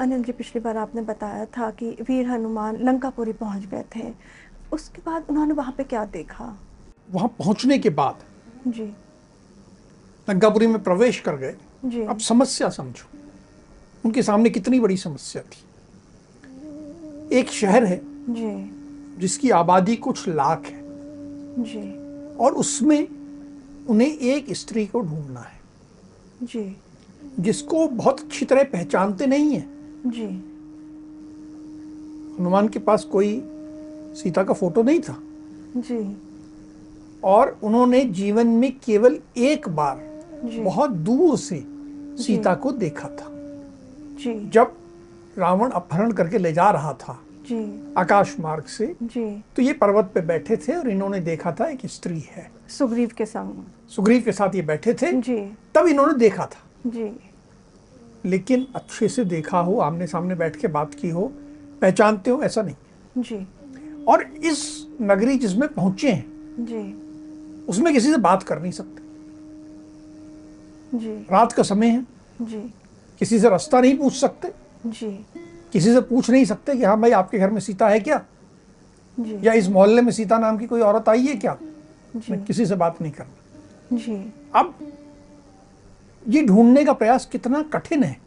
अनिल जी पिछली बार आपने बताया था कि वीर हनुमान लंकापुरी पहुँच गए थे। उसके बाद उन्होंने वहाँ पे क्या देखा? वहाँ पहुँचने के बाद जी। लंकापुरी में प्रवेश कर गए। जी। अब समस्या समझो उनके सामने कितनी बड़ी समस्या थी। एक शहर है जी। जिसकी आबादी कुछ लाख है। जी। और उसमें उन्हें एक स्त्री को ढूंढना है। जी। जिसको बहुत अच्छी तरह पहचानते नहीं है। जी। हनुमान के पास कोई सीता का फ़ोटो नहीं था? जी। और उन्होंने जीवन में केवल एक बार जी। बहुत दूर से सीता को देखा था। जी। जब रावण अपहरण करके ले जा रहा था जी। आकाश मार्ग से जी। तो ये पर्वत पे बैठे थे और इन्होंने देखा था एक स्त्री है। सुग्रीव के संग सुग्रीव के साथ ये बैठे थे। जी। तब इन्होंने देखा था। जी। लेकिन अच्छे से देखा हो आमने सामने बैठ के बात की हो पहचानते हो ऐसा नहीं। जी। और इस नगरी जिसमें पहुँचे हैं जी। उसमें किसी से बात कर नहीं सकते। जी। रात का समय है। जी। किसी से रास्ता नहीं पूछ सकते। जी। किसी से पूछ नहीं सकते कि हाँ भाई आपके घर में सीता है क्या? जी। या इस मोहल्ले में सीता नाम की कोई औरत आई है क्या? जी। किसी से बात नहीं करना। जी। अब ये ढूँढने का प्रयास कितना कठिन है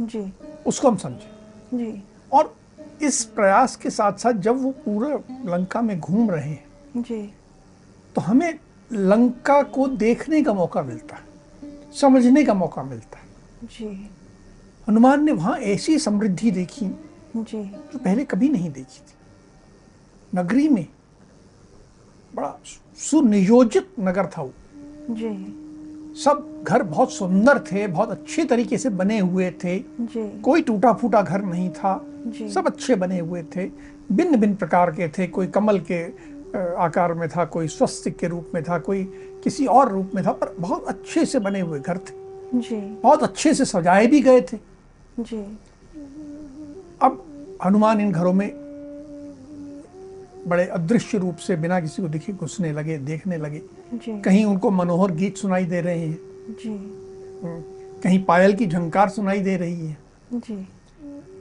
जी। उसको हम समझें। जी। और इस प्रयास के साथ साथ जब वो पूरे लंका में घूम रहे हैं जी। तो हमें लंका को देखने का मौका मिलता है समझने का मौका मिलता है। जी। हनुमान ने वहाँ ऐसी समृद्धि देखी जी। जो पहले कभी नहीं देखी थी। नगरी में बड़ा सुनियोजित नगर था वो। जी। सब घर बहुत सुंदर थे बहुत अच्छे तरीके से बने हुए थे। जी। कोई टूटा फूटा घर नहीं था। जी। सब अच्छे बने हुए थे। भिन्न भिन्न प्रकार के थे। कोई कमल के आकार में था कोई स्वस्तिक के रूप में था कोई किसी और रूप में था पर बहुत अच्छे से बने हुए घर थे। जी। बहुत अच्छे से सजाए भी गए थे। जी। अब हनुमान इन घरों में बड़े अदृश्य रूप से बिना किसी को दिखे घुसने लगे देखने लगे। जी। कहीं उनको मनोहर गीत सुनाई दे रहे हैं। जी। कहीं पायल की झंकार सुनाई दे रही है। जी।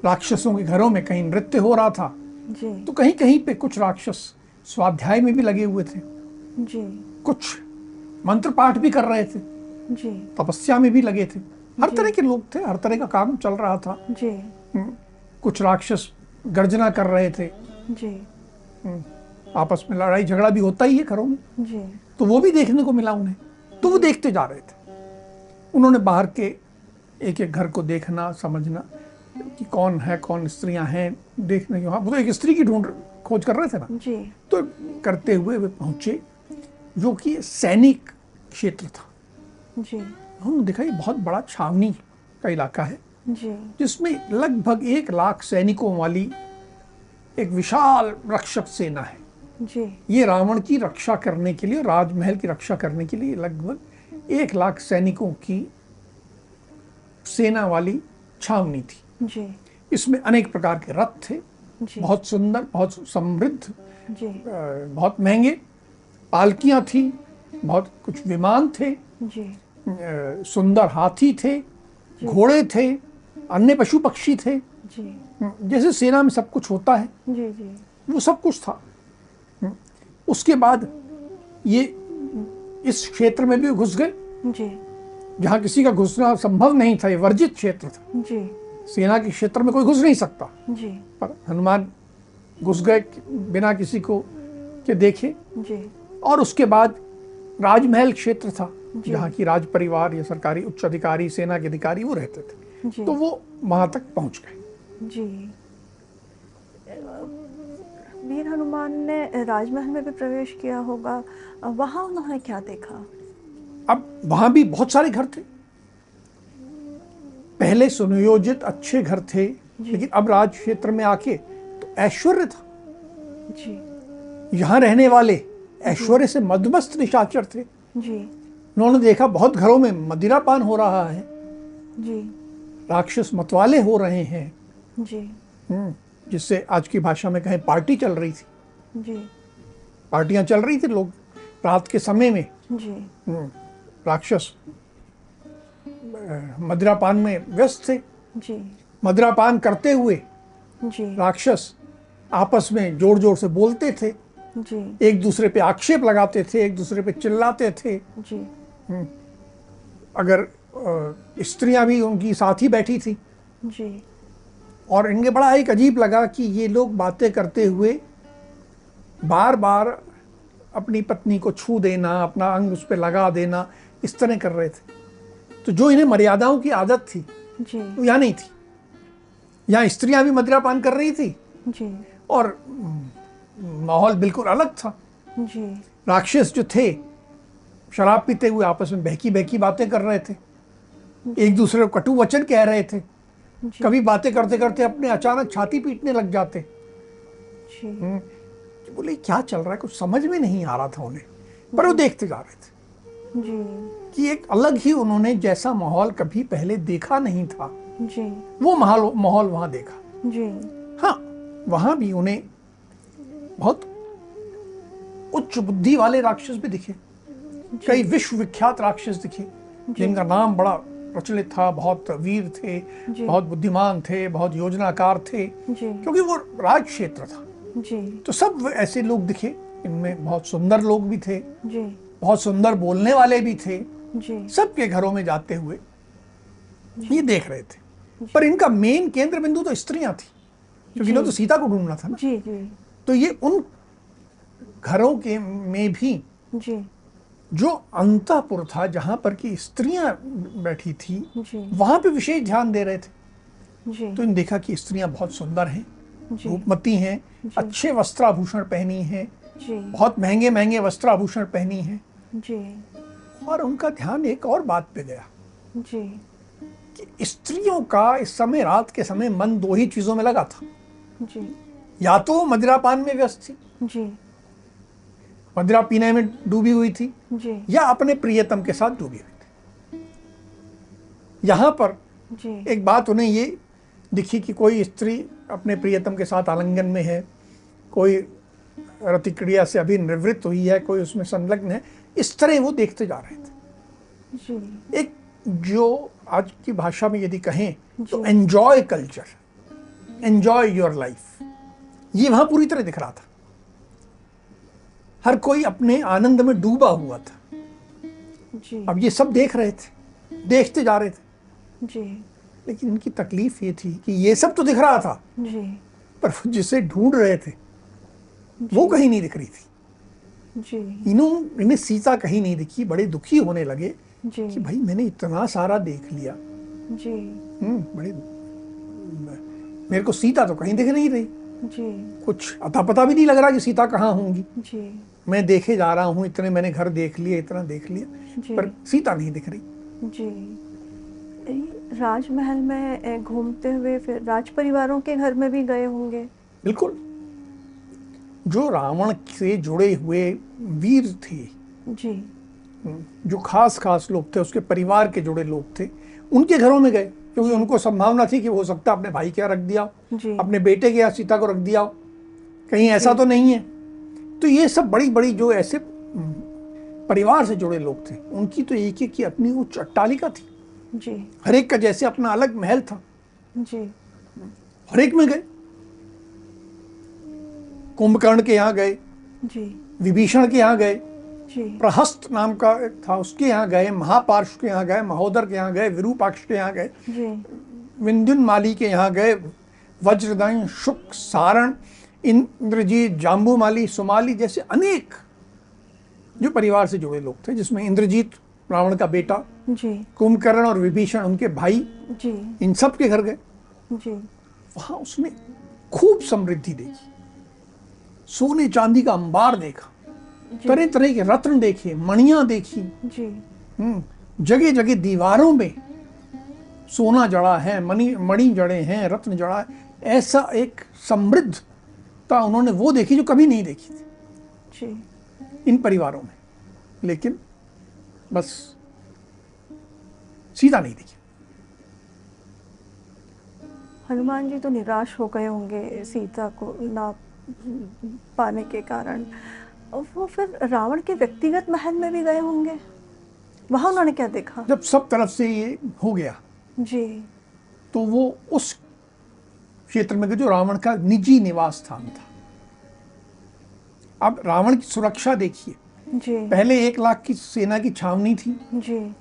राक्षसों के घरों में कहीं नृत्य हो रहा था। जी। तो कहीं कहीं पे कुछ राक्षस स्वाध्याय में भी लगे हुए थे। जी। कुछ मंत्र पाठ भी कर रहे थे। जी। तपस्या में भी लगे थे। हर तरह के लोग थे हर तरह का काम चल रहा था। जी। हम्म, कुछ राक्षस गर्जना कर रहे थे। जी। हम्म, आपस में लड़ाई झगड़ा भी होता ही है घरों में। जी। तो वो भी देखने को मिला उन्हें। तो वो देखते जा रहे थे। उन्होंने बाहर के एक एक घर को देखना समझना कि कौन है कौन स्त्रियाँ हैं देखने के वहाँ वो तो एक स्त्री की ढूंढ खोज कर रहे थे ना। जी। तो करते हुए वे पहुँचे जो कि सैनिक क्षेत्र था। जी। उन्होंने देखा ये बहुत बड़ा छावनी का इलाका है जी। जिसमें लगभग एक लाख सैनिकों वाली एक विशाल रक्षक सेना है। जी। ये रावण की रक्षा करने के लिए राजमहल की रक्षा करने के लिए लगभग एक लाख सैनिकों की सेना वाली छावनी थी। जी। इसमें अनेक प्रकार के रथ थे। जी। बहुत सुंदर बहुत समृद्ध जी। बहुत महँगे पालकियाँ थी बहुत कुछ विमान थे। जी। सुंदर हाथी थे घोड़े थे अन्य पशु पक्षी थे। जैसे सेना में सब कुछ होता है जी जी। वो सब कुछ था। हम्म। उसके बाद ये इस क्षेत्र में भी घुस गए। जी। जहाँ किसी का घुसना संभव नहीं था ये वर्जित क्षेत्र था। जी। सेना के क्षेत्र में कोई घुस नहीं सकता। जी। पर हनुमान घुस गए बिना किसी को के देखे। जी। और उसके बाद राजमहल क्षेत्र था जहाँ की राज परिवार या सरकारी उच्च अधिकारी सेना के अधिकारी वो रहते थे। तो वो वहाँ तक पहुँच गए। जी। वीर हनुमान ने राजमहल में भी प्रवेश किया होगा। वहाँ उन्होंने क्या देखा? अब वहाँ भी बहुत सारे घर थे। पहले सुनियोजित अच्छे घर थे लेकिन अब राज क्षेत्र में आके तो ऐश्वर्य था। जी। यहाँ रहने वाले ऐश्वर्य से मदमस्त निशाचर थे। जी। उन्होंने देखा बहुत घरों में मदिरापान हो रहा है। जी। राक्षस मतवाले हो रहे हैं। जी। हम्म, जिससे आज की भाषा में कहें पार्टी चल रही थी। जी। पार्टियाँ चल रही थी लोग रात के समय में। जी। हम्म, राक्षस मदिरापान में व्यस्त थे। जी। मदिरापान करते हुए जी। राक्षस आपस में ज़ोर ज़ोर से बोलते थे। जी। एक दूसरे पे आक्षेप लगाते थे एक दूसरे पे चिल्लाते थे। जी। अगर अ, स्त्रियाँ भी उनकी साथ ही बैठी थी। जी। और इनके बड़ा एक अजीब लगा कि ये लोग बातें करते हुए बार बार अपनी पत्नी को छू देना अपना अंग उस पर लगा देना इस तरह कर रहे थे। तो जो इन्हें मर्यादाओं की आदत थी जी। वो यहाँ नहीं थी। यहाँ स्त्रियाँ भी मदिरापान कर रही थी। जी। और माहौल बिल्कुल अलग था। जी। राक्षस जो थे शराब पीते हुए आपस में बहकी बहकी बातें कर रहे थे। एक दूसरे को कटु वचन कह रहे थे। कभी बातें करते करते अपने अचानक छाती पीटने लग जाते। जी। बोले क्या चल रहा है? कुछ समझ में नहीं आ रहा था उन्हें। पर वो देखते जा रहे थे। जी। कि एक अलग ही उन्होंने जैसा माहौल कभी पहले देखा नहीं था। जी। वो माहौल माहौल वहाँ देखा। जी। हाँ वहाँ भी उन्हें बहुत उच्च बुद्धि वाले राक्षस भी दिखे। कई विश्व विख्यात राक्षस दिखे जिनका नाम बड़ा प्रचलित था बहुत वीर थे बहुत बुद्धिमान थे बहुत योजनाकार थे क्योंकि वो राज क्षेत्र था। जी। तो सब ऐसे लोग दिखे इनमें बहुत सुंदर लोग भी थे जी। बहुत सुंदर बोलने वाले भी थे। सबके घरों में जाते हुए ये देख रहे थे। पर इनका मेन केंद्र बिंदु तो स्त्रियाँ थी क्योंकि तो सीता को ढूंढना था ना। जी जी। तो ये उन घरों के में भी जी। जो अंतापुर था जहाँ पर की स्त्रियाँ बैठी थी वहाँ पे विशेष ध्यान दे रहे थे। जी। तो इन देखा कि स्त्रियाँ बहुत सुंदर हैं रूपमती हैं अच्छे वस्त्राभूषण पहनी हैं बहुत महँगे महँगे वस्त्राभूषण पहनी हैं। और उनका ध्यान एक और बात पे गया जी। कि स्त्रियों का इस समय रात के समय मन दो ही चीज़ों में लगा था। जी। या तो मदिरापान में व्यस्त थी जी। मदिरा पीने में डूबी हुई थी। जी। या अपने प्रियतम के साथ डूबी हुई थी। यहाँ पर जी। एक बात उन्हें ये दिखी कि कोई स्त्री अपने प्रियतम के साथ आलिंगन में है कोई रतिक्रिया से अभी निवृत्त हुई है कोई उसमें संलग्न है इस तरह वो देखते जा रहे थे। जी। एक जो आज की भाषा में यदि कहें तो। Enjoy culture enjoy your life ये वहाँ पूरी तरह दिख रहा था। हर कोई अपने आनंद में डूबा हुआ था। जी। अब ये सब देख रहे थे देखते जा रहे थे। जी। लेकिन इनकी तकलीफ़ ये थी कि ये सब तो दिख रहा था जी। पर जिसे ढूंढ रहे थे वो कहीं नहीं दिख रही थी। जी। इन्हों इन्हें सीता कहीं नहीं दिखी बड़े दुखी होने लगे जी। कि भाई मैंने इतना सारा देख लिया। जी। हम्म बड़े मेरे को सीता तो कहीं दिख नहीं रही। जी। कुछ अता पता भी नहीं लग रहा कि सीता कहाँ होंगी। जी। मैं देखे जा रहा हूँ इतने मैंने घर देख लिए इतना देख लिया पर सीता नहीं दिख रही। जी। राजमहल में घूमते हुए फिर राज परिवारों के घर में भी गए होंगे? बिल्कुल। जो रावण से जुड़े हुए वीर थे जी। जो खास खास लोग थे उसके परिवार के जुड़े लोग थे उनके घरों में गए। क्योंकि उनको संभावना थी कि हो सकता अपने भाई के यहाँ रख दिया अपने बेटे के यहाँ सीता को रख दिया कहीं ऐसा तो नहीं है। तो ये सब बड़ी बड़ी जो ऐसे परिवार से जुड़े लोग थे उनकी तो एक एक की अपनी वो अट्टालिका थी। जी। हर एक का जैसे अपना अलग महल था। जी। हर एक में गए। कुंभकर्ण के यहाँ गए। जी। विभीषण के यहाँ गए। प्रहस्त नाम का था उसके यहाँ गए महापार्श के यहाँ गए महोदर के यहाँ गए विरूपाक्ष के यहाँ गए विंध्युन माली के यहाँ गए वज्रदंश शुक सारण इंद्रजीत जाम्बूमाली सुमाली जैसे अनेक जो परिवार से जुड़े लोग थे जिसमें इंद्रजीत रावण का बेटा कुंभकर्ण और विभीषण उनके भाई जी। इन सब के घर गए। वहाँ उसने खूब समृद्धि देखी। सोने चांदी का अंबार देखा। तरह तरह के रत्न देखे मणिया देखी। हम्म, जगह जगह दीवारों में सोना जड़ा है मणि मणि जड़े हैं रत्न जड़ा है। ऐसा एक समृद्ध उत्सुकता उन्होंने वो देखी जो कभी नहीं देखी थी। जी। इन परिवारों में। लेकिन बस सीधा नहीं देखी। हनुमान जी तो निराश हो गए होंगे सीता को ना पाने के कारण। वो फिर रावण के व्यक्तिगत महल में भी गए होंगे। वहाँ उन्होंने क्या देखा? जब सब तरफ़ से ये हो गया जी। तो वो उस क्षेत्र में गए जो रावण का निजी निवास स्थान था। अब रावण की सुरक्षा देखिए। जी। पहले एक लाख की सेना की छावनी थी। जी।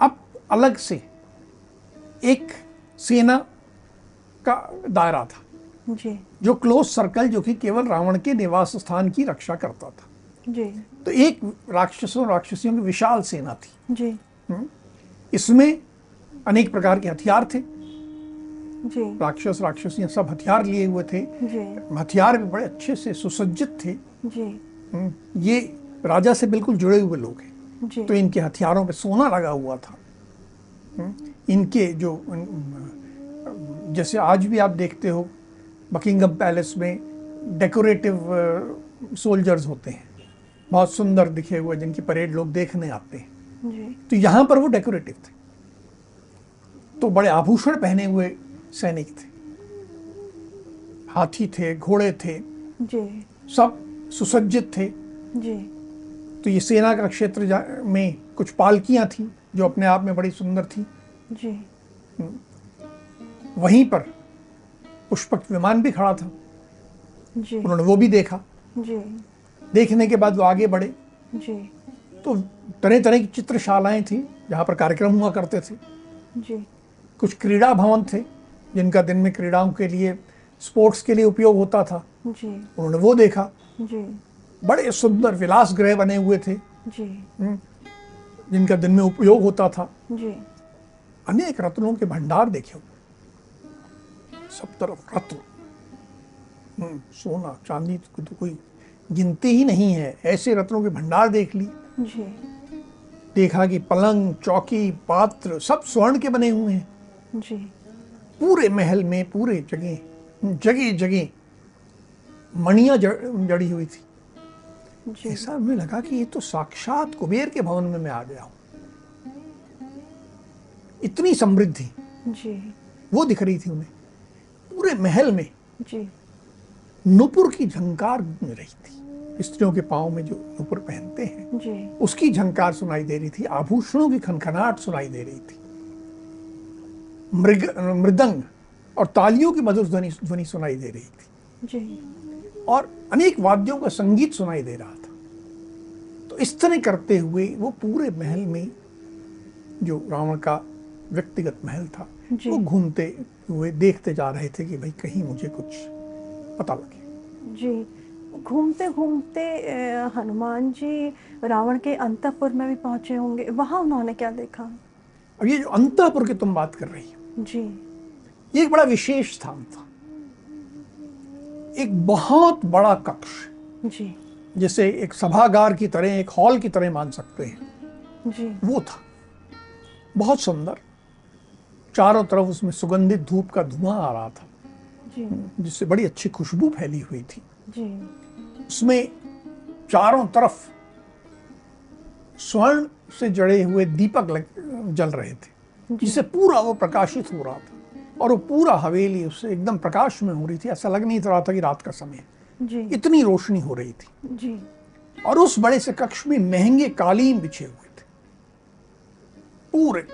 अब अलग से एक सेना का दायरा था। जी। जो क्लोज सर्कल जो कि केवल रावण के निवास स्थान की रक्षा करता था। जी। तो एक राक्षसों राक्षसियों की विशाल सेना थी। जी। इसमें अनेक प्रकार के हथियार थे। जी। राक्षस राक्षसियाँ सब हथियार लिए हुए थे। जी। हथियार भी बड़े अच्छे से सुसज्जित थे। जी। हम्म, ये राजा से बिल्कुल जुड़े हुए लोग हैं। जी। तो इनके हथियारों पे सोना लगा हुआ था। हम्म, इनके जो जैसे आज भी आप देखते हो बकिंगम पैलेस में डेकोरेटिव सोल्जर्स होते हैं। बहुत सुंदर दिखे हुए जिनकी परेड लोग देखने आते हैं। जी। तो यहाँ पर वो डेकोरेटिव थे। तो बड़े आभूषण पहने हुए सैनिक थे। हाथी थे घोड़े थे। जी। सब सुसज्जित थे। जी। तो ये सेना का क्षेत्र में कुछ पालकियाँ थी जो अपने आप में बड़ी सुंदर थी। जी। वहीं पर पुष्पक विमान भी खड़ा था। जी। उन्होंने वो भी देखा। जी। देखने के बाद वो आगे बढ़े। जी। तो तरह तरह की चित्रशालाएँ थी जहाँ पर कार्यक्रम हुआ करते थे। जी। कुछ क्रीड़ा भवन थे जिनका दिन में क्रीड़ाओं के लिए स्पोर्ट्स के लिए उपयोग होता था। जी। उन्होंने वो देखा। जी। बड़े सुंदर विलास ग्रह बने हुए थे। जी। जिनका दिन में उपयोग होता था। जी। अनेक रत्नों के भंडार देखे हुए। सब तरफ़ रत्न। हम्म, सोना चांदी तो कोई गिनती ही नहीं है। ऐसे रत्नों के भंडार देख लिए। जी। देखा कि पलंग चौकी पात्र सब स्वर्ण के बने हुए हैं। जी। पूरे महल में पूरे जगह जगह जगह मणियाँ जड़- हुई थी। जी। ऐसा हमें लगा कि ये तो साक्षात कुबेर के भवन में मैं आ गया हूँ। इतनी समृद्धि। जी। वो दिख रही थी उन्हें। पूरे महल में जी। नुपुर की झंकार गूंज रही थी। स्त्रियों के पाँव में जो नुपुर पहनते हैं जी। उसकी झंकार सुनाई दे रही थी आभूषणों की खनखनाहट सुनाई दे रही थी। मृग मृदंग और तालियों की मधुर ध्वनि ध्वनि सुनाई दे रही थी। जी। और अनेक वाद्यों का संगीत सुनाई दे रहा था। तो इस तरह करते हुए वो पूरे महल में जो रावण का व्यक्तिगत महल था वो घूमते हुए देखते जा रहे थे कि भाई कहीं मुझे कुछ पता लगे। जी घूमते घूमते हनुमान जी रावण के अंतपुर में भी पहुँचे होंगे। वहाँ उन्होंने क्या देखा? अब ये जो अंतपुर की तुम बात कर रही हो जी। ये एक बड़ा विशेष स्थान था। एक बहुत बड़ा कक्ष जी। जिसे एक सभागार की तरह एक हॉल की तरह मान सकते हैं। जी। वो था। बहुत सुंदर। चारों तरफ़ उसमें सुगंधित धूप का धुआँ आ रहा था। जिससे बड़ी अच्छी खुशबू फैली हुई थी। जी। उसमें चारों तरफ़ स्वर्ण से जड़े हुए दीपक लग, जल रहे थे जिससे पूरा वो प्रकाशित हो रहा था। और वो पूरा हवेली उससे एकदम प्रकाश में हो रही थी। ऐसा लग नहीं रहा था कि रात का समय जी। इतनी रोशनी हो रही थी। जी। और उस बड़े से कक्ष में महँगे कालीन बिछे हुए थे। पूरे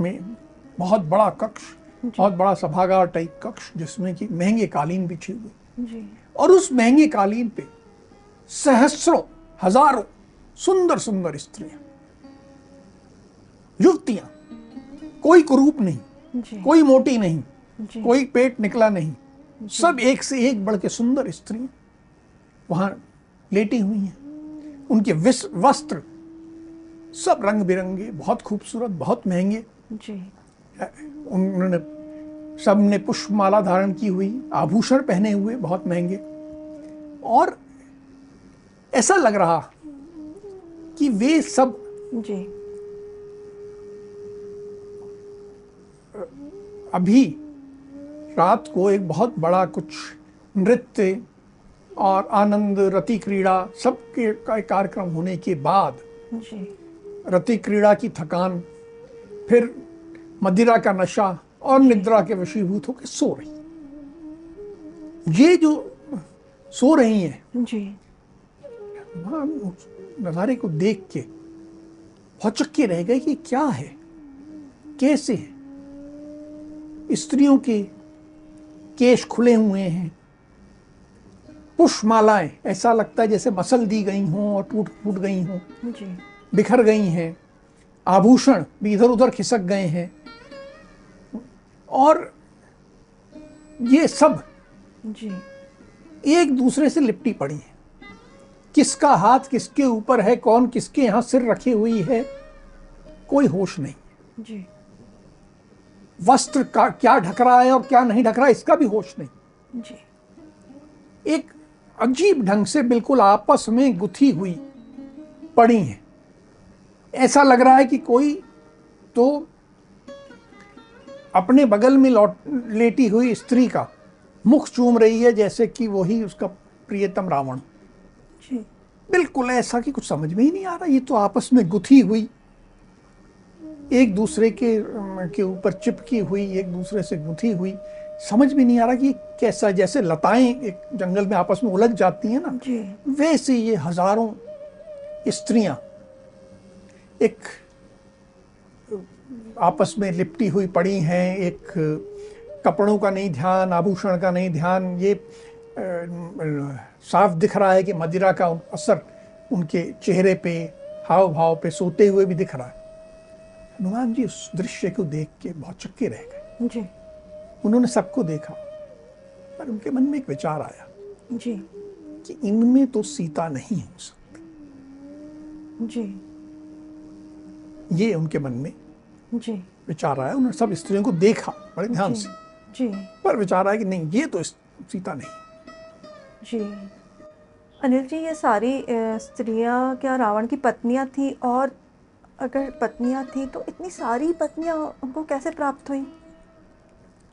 में बहुत बड़ा कक्ष बहुत बड़ा सभागार टाइप कक्ष जिसमें कि महँगे कालीन बिछे हुए। और उस महँगे कालीन पे सहस्रों हज़ारों सुंदर सुंदर स्त्रियाँ युवतियाँ कोई कुरूप नहीं जी। कोई मोटी नहीं जी। कोई पेट निकला नहीं सब एक से एक बढ़ के सुंदर स्त्रियाँ वहाँ लेटी हुई हैं। उनके वस्त्र सब रंग बिरंगे बहुत खूबसूरत बहुत महँगे। जी। उन्होंने सबने पुष्पमाला धारण की हुई आभूषण पहने हुए बहुत महँगे। और ऐसा लग रहा कि वे सब जी। अभी रात को एक बहुत बड़ा कुछ नृत्य और आनंद रति क्रीड़ा सब के कार्यक्रम होने के बाद जी। रति क्रीड़ा की थकान फिर मदिरा का नशा और निद्रा के वशीभूत होकर सो रही। ये जो सो रही हैं जी। नज़ारे को देख के बहुत चक्के रह गए कि क्या है कैसे है। स्त्रियों के केश खुले हुए हैं पुष्प पुष्पमालाएँ ऐसा लगता है जैसे मसल दी गई हों और टूट फूट गई हों। बिखर गई हैं आभूषण भी इधर उधर खिसक गए हैं। और ये सब जी। एक दूसरे से लिपटी पड़ी है। किसका हाथ किसके ऊपर है कौन किसके यहाँ सिर रखी हुई है कोई होश नहीं। जी। वस्त्र का क्या ढक रहा है और क्या नहीं ढक रहा है इसका भी होश नहीं। जी। एक अजीब ढंग से बिल्कुल आपस में गुथी हुई पड़ी हैं। ऐसा लग रहा है कि कोई तो अपने बगल में लौट लेटी हुई स्त्री का मुख चूम रही है जैसे कि वही उसका प्रियतम रावण। बिल्कुल ऐसा कि कुछ समझ में ही नहीं आ रहा ये तो आपस में गुथी हुई एक दूसरे के के ऊपर चिपकी हुई एक दूसरे से गुथी हुई। समझ में नहीं आ रहा कि कैसा जैसे लताएँ एक जंगल में आपस में उलझ जाती हैं ना वैसे ये हज़ारों स्त्रियाँ एक आपस में लिपटी हुई पड़ी हैं एक कपड़ों का नहीं ध्यान आभूषण का नहीं ध्यान ये साफ़ दिख रहा है कि मदिरा का असर उनके चेहरे पे हाव भाव पे सोते हुए भी दिख रहा है। हनुमान जी उस दृश्य को देख के बहुत चक्के रह गए। जी। उन्होंने सबको देखा पर उनके मन में एक विचार आया जी। कि इनमें तो सीता नहीं हो सकती। जी। ये उनके मन में जी। विचार आया उन्होंने सब स्त्रियों को देखा बड़े ध्यान से। जी। पर विचार आया कि नहीं ये तो सीता नहीं। जी। अनिल जी ये सारी स्त्रियाँ क्या रावण की पत्नियाँ थी? और अगर पत्नियाँ थी तो इतनी सारी पत्नियाँ उनको कैसे प्राप्त हुई?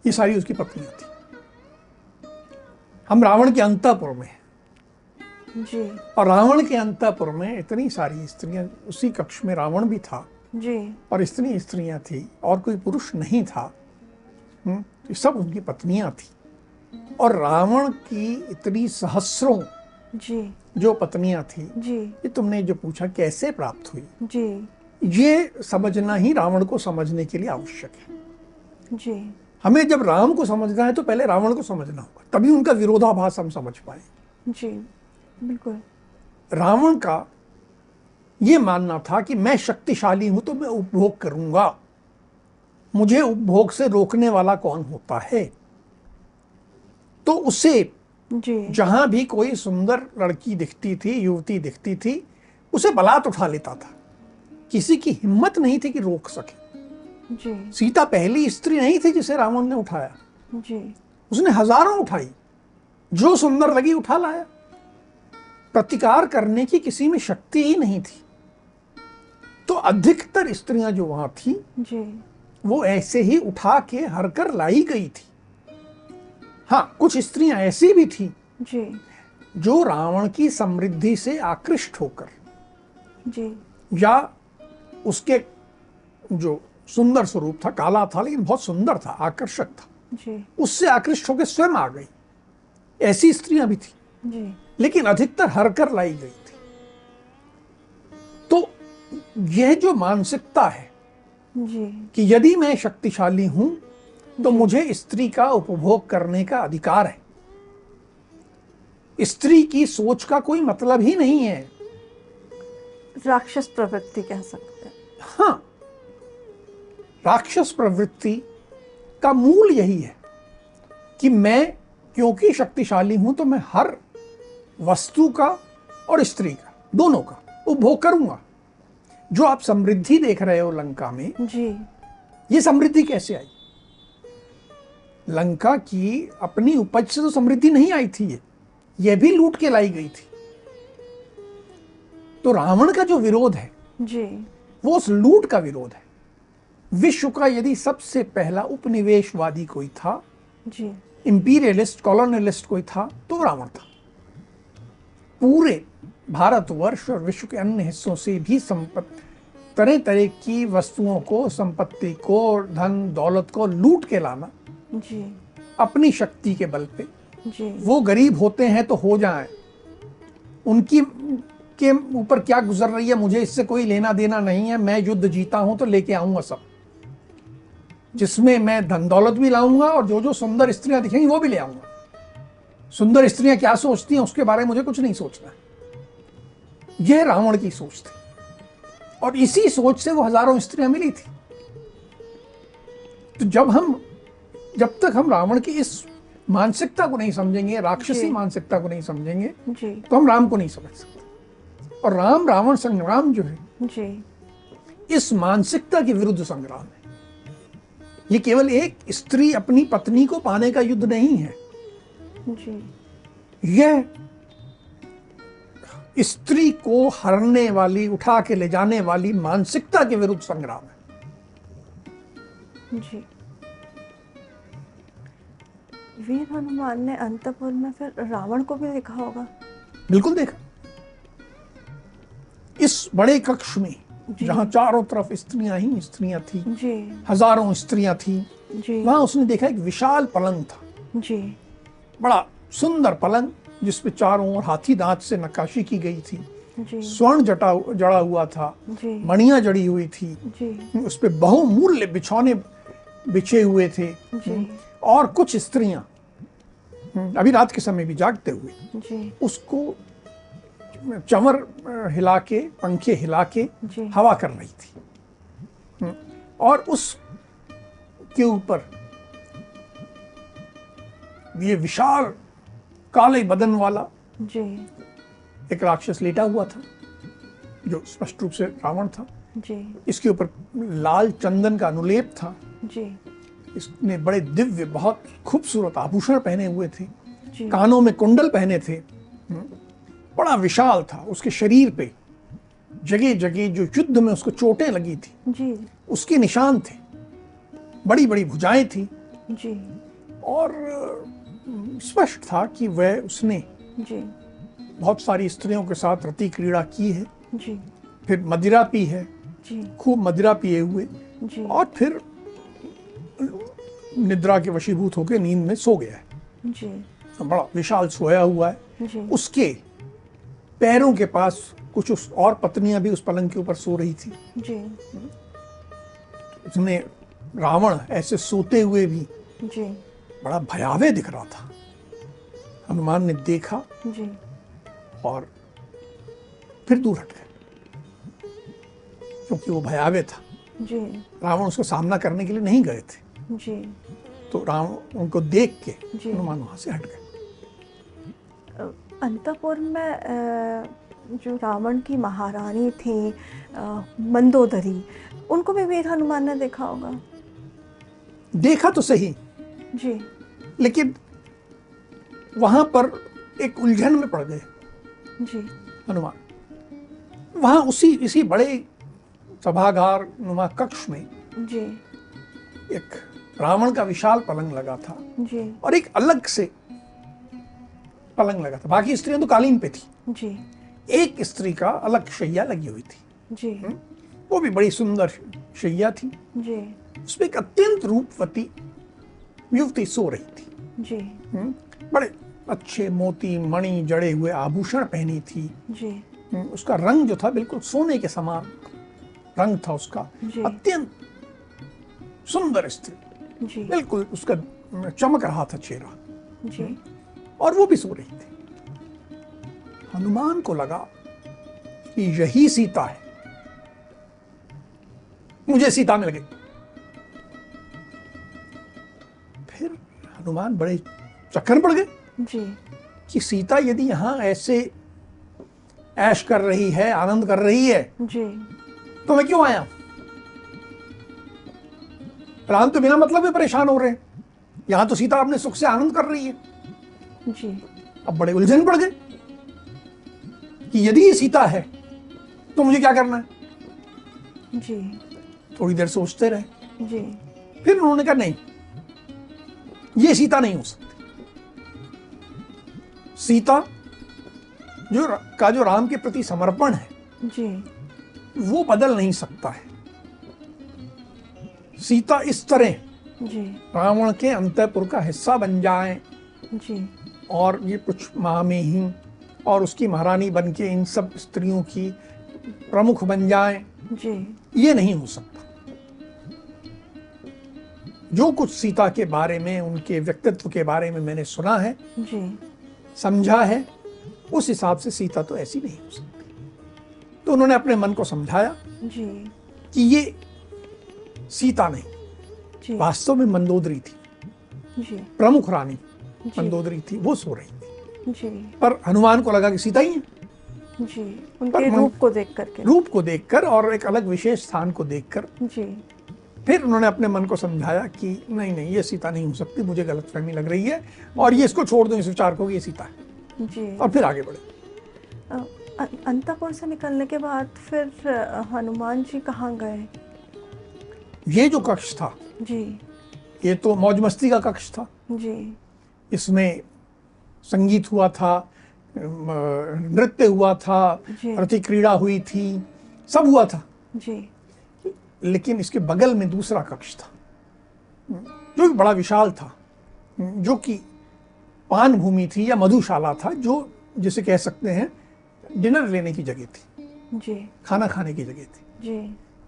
ये सारी उसकी पत्नियाँ थी। हम रावण के अंतापुर में जी। और रावण के अंतापुर में इतनी सारी स्त्रियाँ उसी कक्ष में रावण भी था। जी। और इतनी स्त्रियाँ थी और कोई पुरुष नहीं था। हम्म, ये सब उनकी पत्नियाँ थी। और रावण की इतनी सहस्रों जी। जो पत्नियाँ थी जी। ये तुमने जो पूछा कैसे प्राप्त हुई? जी। ये समझना ही रावण को समझने के लिए आवश्यक है। जी। हमें जब राम को समझना है तो पहले रावण को समझना होगा तभी उनका विरोधाभास हम समझ पाए। जी बिल्कुल। रावण का ये मानना था कि मैं शक्तिशाली हूँ तो मैं उपभोग करूँगा। मुझे उपभोग से रोकने वाला कौन होता है? तो उसे जहाँ भी कोई सुंदर लड़की दिखती थी युवती दिखती थी उसे बलात् उठा लेता था। किसी की हिम्मत नहीं थी कि रोक सके। जी। सीता पहली स्त्री नहीं थी जिसे रावण ने उठाया। जी। उसने हज़ारों उठाई। जो सुंदर लगी उठा लाया। प्रतिकार करने की किसी में शक्ति ही नहीं थी। तो अधिकतर स्त्रियाँ जो वहाँ थी जी। वो ऐसे ही उठा के हर कर लाई गई थी। हाँ कुछ स्त्रियाँ ऐसी भी थी जी। जो रावण की समृद्धि से आकृष्ट होकर जी। या उसके जो सुंदर स्वरूप था काला था लेकिन बहुत सुंदर था आकर्षक था। जी। उससे आकृष्ट होकर स्वयं आ गई। ऐसी स्त्रियाँ भी थी। जी। लेकिन अधिकतर हर कर लाई गई। यह जो मानसिकता है जी। कि यदि मैं शक्तिशाली हूँ तो मुझे स्त्री का उपभोग करने का अधिकार है। स्त्री की सोच का कोई मतलब ही नहीं है। राक्षस प्रवृत्ति कह सकते हैं। हाँ राक्षस प्रवृत्ति का मूल यही है कि मैं क्योंकि शक्तिशाली हूँ तो मैं हर वस्तु का और स्त्री का दोनों का उपभोग करूँगा। जो आप समृद्धि देख रहे हो लंका में जी। ये समृद्धि कैसे आई? लंका की अपनी उपज से तो समृद्धि नहीं आई थी ये। यह भी लूट के लाई गई थी। तो रावण का जो विरोध है जी। वो उस लूट का विरोध है। विश्व का यदि सबसे पहला उपनिवेशवादी कोई था जी। इंपीरियलिस्ट कॉलोनियलिस्ट कोई था तो रावण था। पूरे भारतवर्ष और विश्व के अन्य हिस्सों से भी संपत्ति तरह तरह की वस्तुओं को संपत्ति को धन दौलत को लूट के लाना। जी। अपनी शक्ति के बल पे। जी। वो गरीब होते हैं तो हो जाए। उनकी के ऊपर क्या गुजर रही है मुझे इससे कोई लेना देना नहीं है। मैं युद्ध जीता हूँ तो लेके आऊँगा सब। जिसमें मैं धन दौलत भी लाऊँगा और जो जो सुंदर स्त्रियाँ दिखेंगी वो भी ले आऊँगा। सुंदर स्त्रियाँ क्या सोचती हैं उसके बारे में मुझे कुछ नहीं सोचना। यह रावण की सोच थी। और इसी सोच से वो हज़ारों स्त्रियाँ मिली थी। तो जब हम जब तक हम रावण की इस मानसिकता को नहीं समझेंगे राक्षसी मानसिकता को नहीं समझेंगे जी। तो हम राम को नहीं समझ सकते। और राम रावण संग्राम जो है जी। इस मानसिकता के विरुद्ध संग्राम है। ये केवल एक स्त्री अपनी पत्नी को पाने का युद्ध नहीं है। जी। यह स्त्री को हरने वाली उठा के ले जाने वाली मानसिकता के विरुद्ध संग्राम है। जी। वीर हनुमान ने अंतपुर में फिर रावण को भी देखा होगा। बिल्कुल देखा। इस बड़े कक्ष में। जहाँ चारों तरफ़ स्त्रियाँ ही स्त्रियाँ थी जी। हज़ारों स्त्रियाँ थी जी। वहाँ उसने देखा एक विशाल पलंग था। जी। बड़ा सुंदर पलंग जिस पे चारों ओर हाथी दांत से नक्काशी की गई थी। स्वर्ण जटा जड़ा हुआ था। मणिया जड़ी हुई थी। उस पे बहुमूल्य बिछौने बिछे हुए थे। और कुछ स्त्रियाँ हम्म, अभी रात के समय भी जागते हुए उसको चमर हिला के पंखे हिला के हवा कर रही थी। हम्म, और उस के ऊपर ये विशाल काले बदन वाला। जी। एक राक्षस लेटा हुआ था जो स्पष्ट रूप से रावण था। जी। इसके ऊपर लाल चंदन का अनुलेप था। जी। इसने बड़े दिव्य बहुत खूबसूरत आभूषण पहने हुए थे। जी। कानों में कुंडल पहने थे। बड़ा विशाल था उसके शरीर पे। जगह जगह जो युद्ध में उसको चोटें लगी थी जी। उसके निशान थे। बड़ी बड़ी भुजाएँ थी। जी। और स्पष्ट था कि वह उसने जी। बहुत सारी स्त्रियों के साथ रति क्रीड़ा की है। जी। फिर मदिरा पी है। जी। खूब मदिरा पिए हुए। जी। और फिर निद्रा के वशीभूत होकर नींद में सो गया है। जी। बड़ा विशाल सोया हुआ है। जी। उसके पैरों के पास कुछ उस और पत्नियाँ भी उस पलंग के ऊपर सो रही थी। जी। उसने रावण ऐसे सोते हुए भी जी। बड़ा भयावह दिख रहा था। हनुमान ने देखा जी। और फिर दूर हट गए क्योंकि वो भयावह था। जी। रावण उसका सामना करने के लिए नहीं गए थे। जी। तो रावण उनको देख के। हनुमान वहाँ से हट गए। अंतपुर में जो रावण की महारानी थी मंदोदरी उनको भी वीर हनुमान ने देखा होगा। देखा तो सही जी। लेकिन वहाँ पर एक उलझन में पड़ गए। जी। हनुमान वहाँ उसी इसी बड़े सभागार नुमा कक्ष में जी। एक रावण का विशाल पलंग लगा था जी। और एक अलग से पलंग लगा था। बाकी स्त्रियाँ तो कालीन पे थी। जी। एक स्त्री का अलग शैया लगी हुई थी। जी। हुँ? वो भी बड़ी सुंदर शैया थी। जी। उसमें एक अत्यंत रूपवती युवती सो रही थी। जी। हम्म, बड़े अच्छे मोती मणि जड़े हुए आभूषण पहनी थी। जी। हम्म, उसका रंग जो था बिल्कुल सोने के समान रंग था उसका। अत्यंत सुंदर स्त्री। बिल्कुल उसका चमक रहा था चेहरा। जी। और वो भी सो रही थी। हनुमान को लगा कि यही सीता है। मुझे सीता मिल गई। हनुमान बड़े चक्कर पड़ गए। जी। कि सीता यदि यहाँ ऐसे ऐश कर रही है आनंद कर रही है जी। तो मैं क्यों आया? राम तो बिना मतलब में परेशान हो रहे हैं। यहाँ तो सीता अपने सुख से आनंद कर रही है। जी। अब बड़े उलझन पड़ गए कि यदि ये सीता है तो मुझे क्या करना है? जी। थोड़ी देर सोचते रहे। जी। फिर उन्होंने कहा नहीं ये सीता नहीं हो सकती। सीता जो का जो राम के प्रति समर्पण है जी। वो बदल नहीं सकता है। सीता इस तरह रावण के अंतपुर का हिस्सा बन जाए जी। और ये कुछ माह में ही और उसकी महारानी बन के इन सब स्त्रियों की प्रमुख बन जाए जी। ये नहीं हो सकता। जो कुछ सीता के बारे में उनके व्यक्तित्व के बारे में मैंने सुना है जी। समझा है उस हिसाब से सीता तो ऐसी नहीं हो सकती। तो उन्होंने अपने मन को समझाया जी। कि ये सीता नहीं वास्तव में मंदोदरी थी। जी। प्रमुख रानी मंदोदरी थी वो सो रही थी। जी। पर हनुमान को लगा कि सीता ही है। जी उनके रूप को देख करके। रूप को देखकर और एक अलग विशेष स्थान को देखकर जी। फिर उन्होंने अपने मन को समझाया कि नहीं नहीं ये सीता नहीं हो सकती मुझे गलत फहमी लग रही है और ये इसको छोड़ दो इस विचार को कि ये सीता है। जी। और फिर आगे बढ़े। अंतपुर से निकलने के बाद फिर हनुमान जी कहाँ गए? ये जो कक्ष था जी। ये तो मौज मस्ती का कक्ष था। जी। इसमें संगीत हुआ था नृत्य हुआ था जी। रति क्रीड़ा हुई थी सब हुआ था। जी। लेकिन इसके बगल में दूसरा कक्ष था। जो भी बड़ा विशाल था जो कि पान भूमि थी या मधुशाला था जो जिसे कह सकते हैं डिनर लेने की जगह थी। जी। खाना खाने की जगह थी। जी।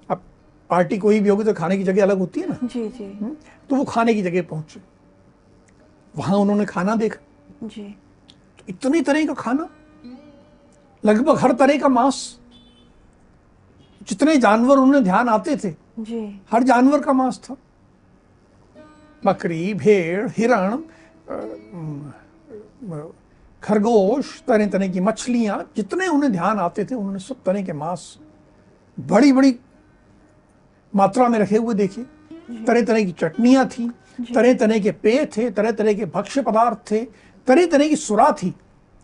अब पार्टी कोई भी होगी तो खाने की जगह अलग होती है ना? जी जी। तो वो खाने की जगह पहुँचे। वहाँ उन्होंने खाना देखा। जी। तो इतने तरह का खाना लगभग हर तरह का मांस जितने जानवर उन्हें ध्यान आते थे जी। हर जानवर का मांस था। बकरी भेड़ हिरण खरगोश तरह तरह की मछलियाँ जितने उन्हें ध्यान आते थे उन्होंने सब तरह के मांस बड़ी बड़ी मात्रा में रखे हुए देखे। तरह तरह की चटनियाँ थी तरह तरह के पेय थे तरह तरह के भक्ष्य पदार्थ थे तरह तरह की सुरा थी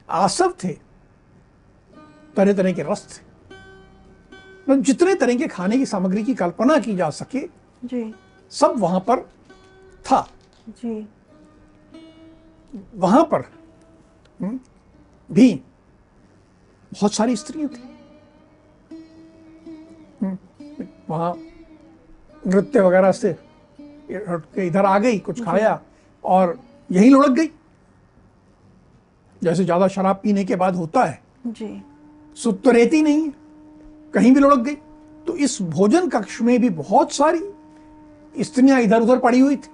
आसव थे तरह तरह के रस थे। मतलब जितने तरह के खाने की सामग्री की कल्पना की जा सके जी। सब वहाँ पर था। जी। वहाँ पर हम्म, भी बहुत सारी स्त्रियाँ थी। हम्म, वहाँ नृत्य वगैरह से इधर आ गई कुछ खाया और यहीं लुढ़क गई। जैसे ज़्यादा शराब पीने के बाद होता है। जी। सुत तो रहती नहीं है। कहीं भी लुढ़क गई। तो इस भोजन कक्ष में भी बहुत सारी स्त्रियाँ इधर उधर पड़ी हुई थी।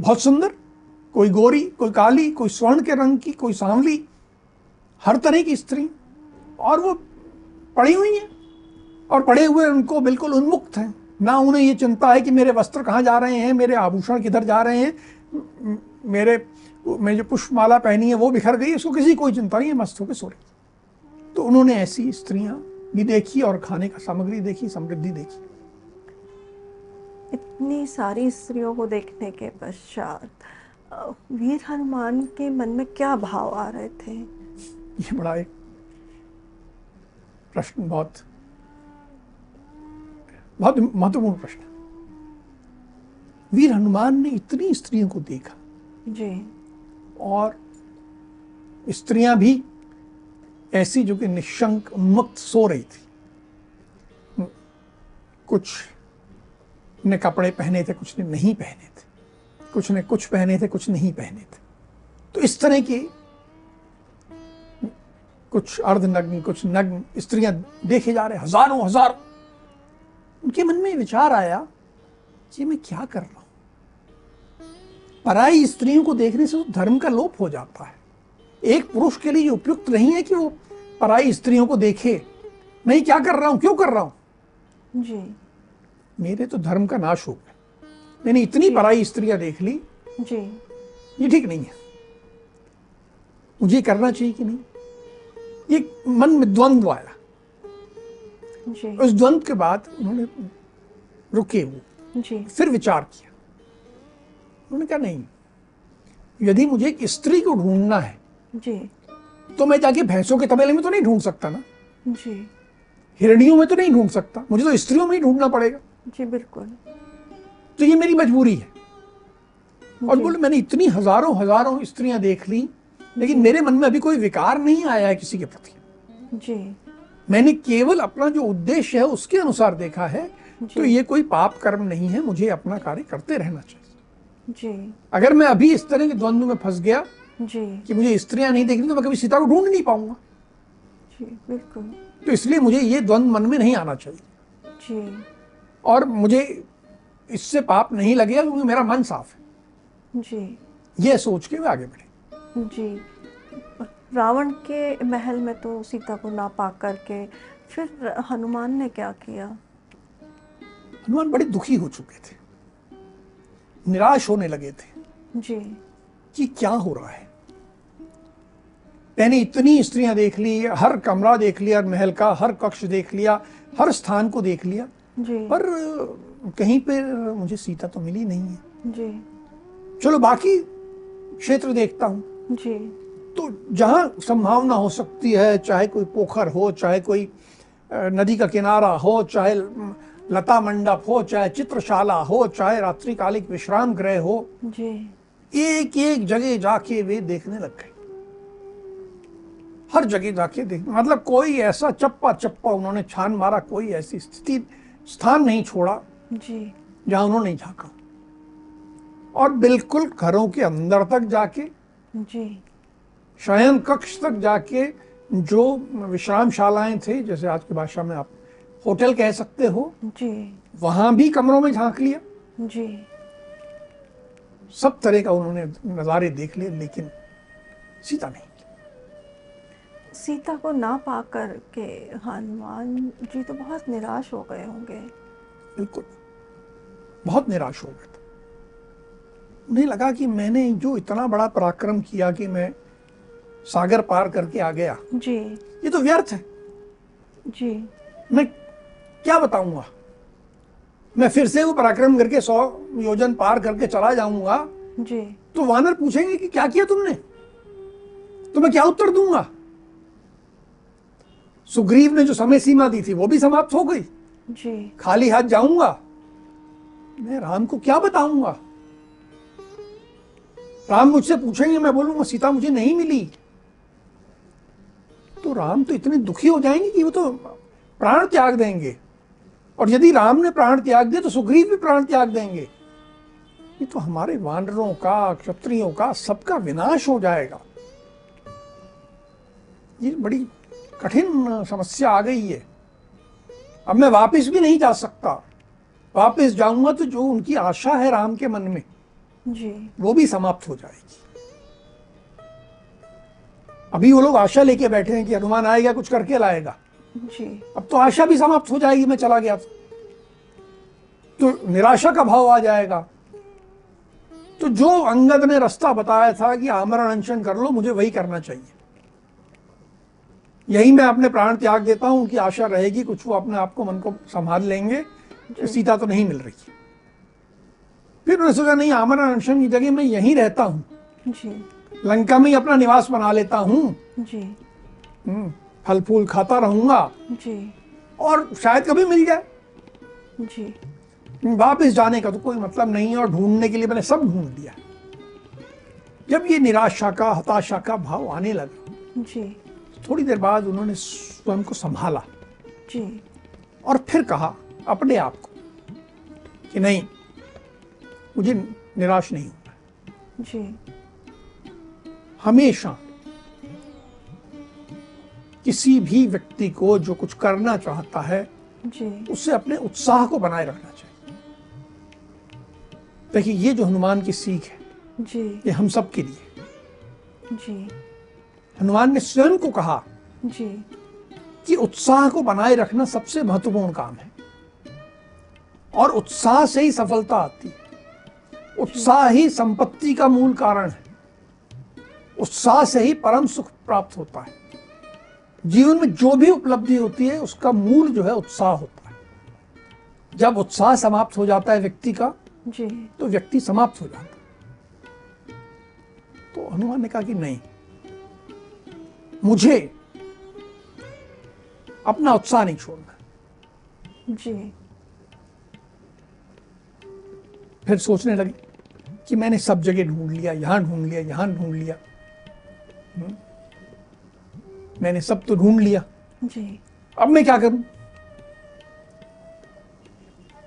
बहुत सुंदर। कोई गोरी, कोई काली, कोई स्वर्ण के रंग की, कोई सांवली, हर तरह की स्त्री। और वो पड़ी हुई हैं। और पड़े हुए उनको बिल्कुल उन्मुक्त हैं। ना उन्हें ये चिंता है कि मेरे वस्त्र कहाँ जा रहे हैं, मेरे आभूषण किधर जा रहे हैं, मेरे मैं जो पुष्पमाला पहनी है वो बिखर गई इसको किसी कोई चिंता नहीं है, मस्त होकर सो रही। तो उन्होंने ऐसी स्त्रियाँ भी देखी और खाने का सामग्री देखी समृद्धि देखी। इतनी सारी स्त्रियों को देखने के पश्चात वीर हनुमान के मन में क्या भाव आ रहे थे? ये बड़ा एक प्रश्न बहुत बहुत महत्वपूर्ण प्रश्न। वीर हनुमान ने इतनी स्त्रियों को देखा। जी। और स्त्रियाँ भी ऐसी जो कि निशंक उन्मुक्त सो रही थी। कुछ ने कपड़े पहने थे, कुछ ने नहीं पहने थे। कुछ ने कुछ पहने थे, कुछ नहीं पहने थे। तो इस तरह के कुछ अर्धनग्न, कुछ नग्न स्त्रियाँ देखे जा रहे, हज़ारों हज़ारों। उनके मन में विचार आया कि मैं क्या कर रहा हूँ? पराई स्त्रियों को देखने से तो धर्म का लोप हो जाता है। एक पुरुष के लिए उपयुक्त नहीं है कि वो पराई स्त्रियों को देखे। नहीं क्या कर रहा हूँ? क्यों कर रहा हूँ? जी। मेरे तो धर्म का नाश हो गया। मैंने इतनी पराई स्त्रियाँ देख ली। जी। ये ठीक नहीं है। मुझे करना चाहिए कि नहीं? ये मन में द्वंद्व आया। जी। उस द्वंद्व के बाद उन्होंने रुके वो। जी। फिर विचार किया। उन्होंने कहा नहीं यदि मुझे एक स्त्री को ढूंढना है जी। तो मैं जाके भैंसों के तबेले में तो नहीं ढूंढ सकता ना? जी। हिरणियों में तो नहीं ढूंढ सकता। मुझे तो स्त्रियों में ही ढूंढना पड़ेगा। जी बिल्कुल। तो ये मेरी मजबूरी है। और। बोले मैंने इतनी हज़ारों हज़ारों स्त्रियाँ देख ली लेकिन मेरे मन में अभी कोई विकार नहीं आया है किसी के प्रति। जी। मैंने केवल अपना जो उद्देश्य है उसके अनुसार देखा है। तो ये कोई पाप कर्म नहीं है। मुझे अपना कार्य करते रहना चाहिए। जी। अगर मैं अभी इस तरह के द्वंद्व में फंस गया जी। कि मुझे स्त्रियाँ नहीं देखनी तो मैं कभी सीता को ढूंढ नहीं पाऊँगा। जी बिल्कुल। तो इसलिए मुझे ये द्वंद्व मन में नहीं आना चाहिए। जी। और मुझे इससे पाप नहीं लगेगा क्योंकि मेरा मन साफ़ है। जी। ये सोच के वे आगे बढ़े। जी। रावण के महल में तो सीता को ना पा करके फिर हनुमान ने क्या किया? हनुमान बड़े दुखी हो चुके थे। निराश होने लगे थे। जी। कि क्या हो रहा है? मैंने इतनी स्त्रियाँ देख ली हर कमरा देख लिया महल का हर कक्ष देख लिया हर स्थान को देख लिया। जी। पर कहीं पर मुझे सीता तो मिली नहीं है। जी। चलो बाकी क्षेत्र देखता हूँ। जी। तो जहाँ संभावना हो सकती है चाहे कोई पोखर हो चाहे कोई नदी का किनारा हो चाहे लता मंडप हो चाहे चित्रशाला हो चाहे रात्रिकालिक विश्राम गृह हो जी। एक एक जगह जाके वे देखने लग गए। हर जगह जाके देख मतलब कोई ऐसा चप्पा चप्पा उन्होंने छान मारा कोई ऐसी स्थिति स्थान नहीं छोड़ा जी। जहाँ उन्होंने नहीं झांका। और बिल्कुल घरों के अंदर तक जाके जी। शयन कक्ष तक जाके जो विश्राम शालाएँ थे जैसे आज की भाषा में आप होटल कह सकते हो जी। वहाँ भी कमरों में झाँक लिया। जी। सब तरह का उन्होंने नज़ारे देख लिए लेकिन सीता नहीं। सीता को ना पा करके हनुमान जी तो बहुत निराश हो गए होंगे। बिल्कुल। बहुत निराश हो गए उन्हें लगा कि मैंने जो इतना बड़ा पराक्रम किया कि मैं सागर पार करके आ गया। जी। ये तो व्यर्थ है। जी। मैं क्या बताऊँगा? मैं फिर से वो पराक्रम करके सौ योजन पार करके चला जाऊँगा। जी। तो वानर पूछेंगे कि क्या किया तुमने? तो मैं क्या उत्तर दूँगा? सुग्रीव ने जो समय सीमा दी थी वो भी समाप्त हो गई। जी। खाली हाथ जाऊँगा। मैं राम को क्या बताऊँगा? राम मुझसे पूछेंगे मैं बोलूँगा सीता मुझे नहीं मिली। तो राम तो इतने दुखी हो जाएँगे कि वो तो प्राण त्याग देंगे। और यदि राम ने प्राण त्याग दिया तो सुग्रीव भी प्राण त्याग देंगे। ये तो हमारे वानरों का क्षत्रियों का सबका विनाश हो जाएगा। ये बड़ी कठिन समस्या आ गई है। अब मैं वापस भी नहीं जा सकता। वापस जाऊँगा तो जो उनकी आशा है राम के मन में जी। वो भी समाप्त हो जाएगी। अभी वो लोग आशा लेके बैठे हैं कि हनुमान आएगा कुछ करके लाएगा। जी। अब तो आशा भी समाप्त हो जाएगी मैं चला गया तो निराशा का भाव आ जाएगा। तो जो अंगद ने रास्ता बताया था कि आमरण अनशन कर लो मुझे वही करना चाहिए। यही मैं अपने प्राण त्याग देता हूँ कि आशा रहेगी कुछ वो अपने आप को मन को संभाल लेंगे। सीता तो नहीं मिल रही। फिर उन्होंने सोचा नहीं आमरण अनशन की जगह मैं यहीं रहता हूँ। जी। लंका में ही अपना निवास बना लेता हूँ। जी। हम्म, फल फूल खाता रहूँगा जी। और शायद कभी मिल जाए। जी। वापस जाने का तो कोई मतलब नहीं है और ढूँढने के लिए मैंने सब ढूंढ लिया। जब ये निराशा का हताशा का भाव आने लगा जी। थोड़ी देर बाद उन्होंने स्वयं को संभाला जी। और फिर कहा अपने आप को कि नहीं मुझे निराश नहीं होना। जी। हमेशा किसी भी व्यक्ति को जो कुछ करना चाहता है जी। उससे अपने उत्साह को बनाए रखना चाहिए। देखिए ये जो हनुमान की सीख है जी। ये हम सब के लिए। जी। हनुमान ने स्वयं को कहा जी। कि उत्साह को बनाए रखना सबसे महत्वपूर्ण काम है। और उत्साह से ही सफलता आती है। उत्साह ही संपत्ति का मूल कारण है। उत्साह से ही परम सुख प्राप्त होता है। जीवन में जो भी उपलब्धि होती है उसका मूल जो है उत्साह होता है। जब उत्साह समाप्त हो जाता है व्यक्ति का जी। तो व्यक्ति समाप्त हो जाता है। तो हनुमान ने कहा कि नहीं मुझे अपना उत्साह नहीं छोड़ना जी। फिर सोचने लगे कि मैंने सब जगह ढूंढ लिया यहाँ ढूंढ लिया यहाँ ढूंढ लिया। मैंने सब तो ढूंढ लिया। जी। अब मैं क्या करूँ?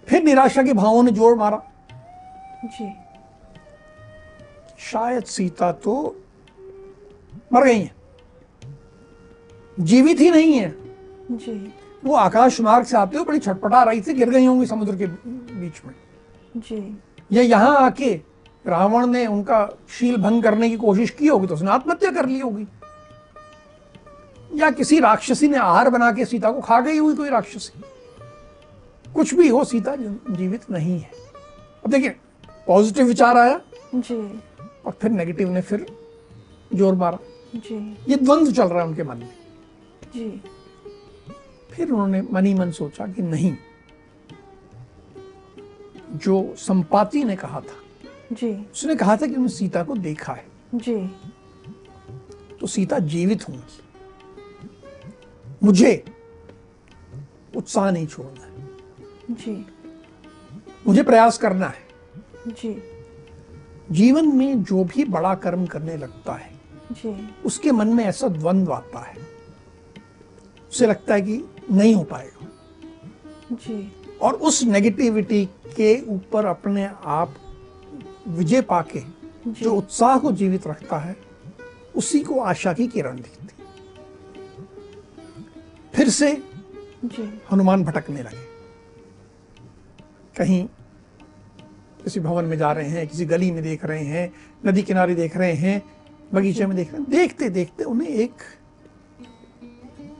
फिर निराशा के भावों ने ज़ोर मारा। जी। शायद सीता तो मर गई हैं। जीवित ही नहीं है। जी। वो आकाश मार्ग से आते हुए बड़ी छटपटा रही थी गिर गई होंगी समुद्र के बीच में। जी। या यहाँ आके रावण ने उनका शील भंग करने की कोशिश की होगी तो उसने आत्महत्या कर ली होगी। या किसी राक्षसी ने आहार बना के सीता को खा गई हुई कोई राक्षसी? कुछ भी हो सीता जीवित नहीं है। अब देखिए पॉजिटिव विचार आया जी। और फिर नेगेटिव ने फिर ज़ोर मारा। जी। ये द्वंद्व चल रहा है उनके मन में। जी। फिर उन्होंने मन ही मन सोचा कि नहीं जो संपाति ने कहा था जी। उसने कहा था कि उन्होंने सीता को देखा है। जी। तो सीता जीवित होंगी मुझे उत्साह नहीं छोड़ना है। जी। मुझे प्रयास करना है। जी। जीवन में जो भी बड़ा कर्म करने लगता है जी। उसके मन में ऐसा द्वंद्व आता है। उसे लगता है कि नहीं हो पाएगा। जी। और उस नेगेटिविटी के ऊपर अपने आप विजय पाके जो। उत्साह को जीवित रखता है उसी को आशा की किरण दिखती फिर से हनुमान भटकने लगे। कहीं किसी भवन में जा रहे हैं किसी गली में देख रहे हैं नदी किनारे देख रहे हैं बगीचे में देख रहे हैं देखते देखते उन्हें एक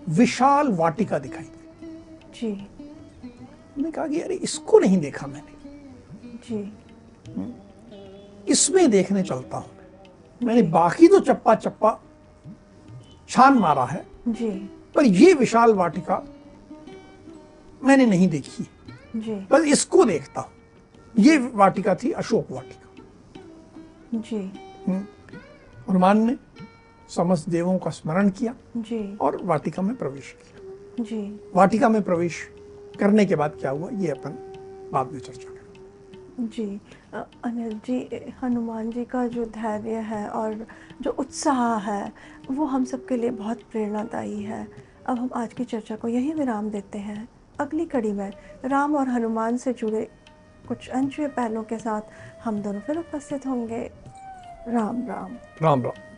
विशाल वाटिका दिखाई दी। जी। उन्होंने कहा कि अरे इसको नहीं देखा मैंने। जी। इसमें देखने चलता हूँ। मैंने बाकी तो चप्पा चप्पा छान मारा है। जी। पर ये विशाल वाटिका मैंने नहीं देखी। जी। बस इसको देखता हूँ। ये वाटिका थी अशोक वाटिका। जी। हनुमान ने समस्त देवों का स्मरण किया जी। और वाटिका में प्रवेश किया। जी। वाटिका में प्रवेश करने के बाद क्या हुआ ये अपन बाद में चर्चा करें जी। अनिल जी हनुमान जी का जो धैर्य है और जो उत्साह है वो हम सबके लिए बहुत प्रेरणादायी है। अब हम आज की चर्चा को यहीं विराम देते हैं। अगली कड़ी में राम और हनुमान से जुड़े कुछ अनछुए पहलुओं के साथ हम दोनों फिर उपस्थित होंगे। राम राम। राम राम।